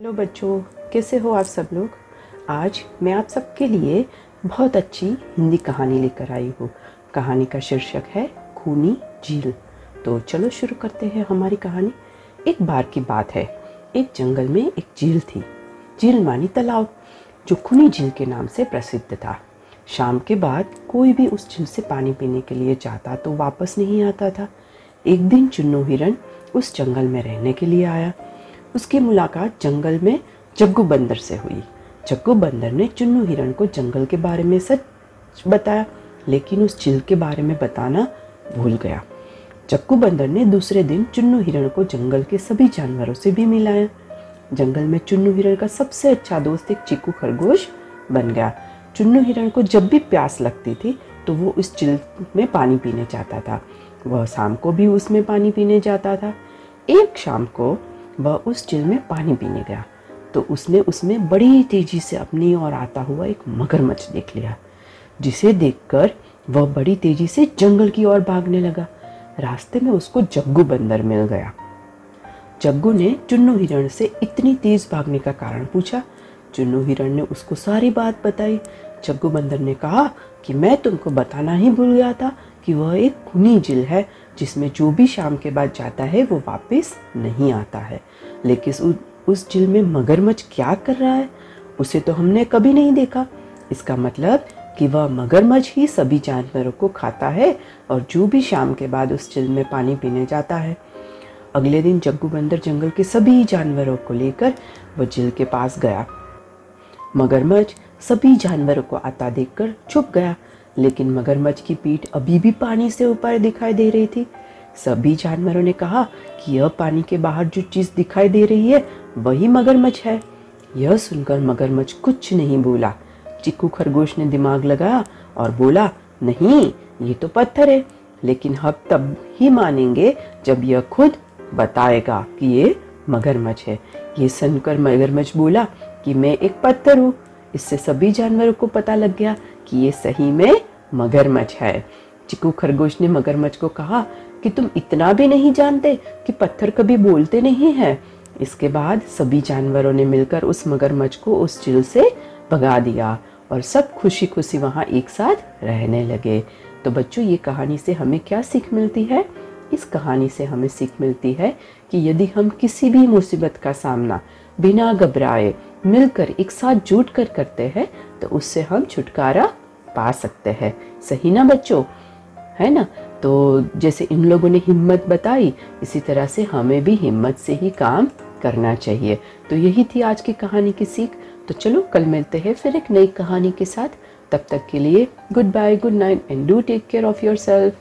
Hello बच्चों, कैसे हो आप सब लोग? आज मैं आप सबके लिए बहुत अच्छी हिंदी कहानी लेकर आई हूँ। कहानी का शीर्षक है खूनी झील। तो चलो शुरू करते हैं हमारी कहानी। एक बार की बात है। एक जंगल में एक झील थी। झील मानी तालाब, जो खूनी झील के नाम से प्रसिद्ध था। शाम के बाद कोई भी उस झील से पानी पीने के लिए जाता तो वापस नहीं आता था। एक दिन चुन्नू हिरन उस जंगल में रहने के लिए आया। उसकी मुलाकात जंगल में जग्गू बंदर से हुई। जग्गू बंदर ने चुन्नू हिरण को जंगल के बारे में सच बताया, लेकिन उस झील के बारे में बताना भूल गया। जग्गू बंदर ने दूसरे दिन चुन्नू हिरण को जंगल के सभी जानवरों से भी मिलाया। जंगल में चुन्नू हिरण का सबसे अच्छा दोस्त एक चीकू खरगोश बन गया। चुन्नू हिरण को जब भी प्यास लगती थी तो वो उस चिल में पानी पीने जाता था। वह शाम को भी उसमें पानी पीने जाता था। एक शाम को वह उस चिल में पानी पीने गया। तो उसने उसमें बड़ी तेज़ी से अपनी ओर आता हुआ एक मगरमच्छ देख लिया, जिसे देखकर वह बड़ी तेज़ी से जंगल की ओर भागने लगा। रास्ते में उसको जग्गू बंदर मिल गया। जग्गू ने चुन्नू हिरण से इतनी तेज भागने का कारण पूछा। चुन्नू हिरण ने उसको सारी बात बताई। जग्गू बंदर ने कहा कि मैं तुमको बताना ही भूल गया था कि वह एक खुनी जिल है, जिसमें जो भी शाम के बाद जाता है, वो वापस नहीं आता है। लेकिन उस जिल में मगरमच्छ क्या कर रहा है, उसे तो हमने कभी नहीं देखा। इसका मतलब कि वह मगरमच्छ ही सभी जानवरों को खाता है और जो भी शाम के बाद उस जिल में पानी पीने जाता है। अगले दिन जग्गू बंदर जंगल के सभी जानवरों को लेकर वह जिल के पास गया। मगरमच्छ सभी जानवरों को आता देखकर चुप गया। लेकिन मगरमच्छ की पीठ अभी भी पानी से ऊपर दिखाई दे रही थी। सभी जानवरों ने कहा कि यह पानी के बाहर जो चीज़ दिखाई दे रही है, वही मगरमच्छ है। यह सुनकर मगरमच्छ कुछ नहीं बोला। चिक्कू खरगोश ने दिमाग लगाया और बोला, नहीं, ये तो पत्थर है। लेकिन हम तब ही मानेंगे जब यह खुद बताएगा कि ये मगरमच्छ है। ये सुनकर मगरमच्छ बोला कि मैं एक पत्थर हूँ। इससे सभी जानवरों को पता लग गया कि ये सही में मगरमच्छ है। चिकू खरगोश ने मगरमच्छ को कहा कि तुम इतना भी नहीं जानते कि पत्थर कभी बोलते नहीं है। इसके बाद सभी जानवरों ने मिलकर उस मगरमच्छ को उस चिल से भगा दिया और सब खुशी खुशी वहाँ एक साथ रहने लगे। तो बच्चों, ये कहानी से हमें क्या सीख मिलती है? इस कहानी से हमें सीख मिलती है कि यदि हम किसी भी मुसीबत का सामना बिना घबराए मिलकर, एक साथ जुट कर करते हैं तो उससे हम छुटकारा पा सकते हैं। सही ना बच्चों? है ना? तो जैसे इन लोगों ने हिम्मत बताई, इसी तरह से हमें भी हिम्मत से ही काम करना चाहिए। तो यही थी आज की कहानी की सीख। तो चलो, कल मिलते हैं फिर एक नई कहानी के साथ। तब तक के लिए goodbye good night and do take care of yourself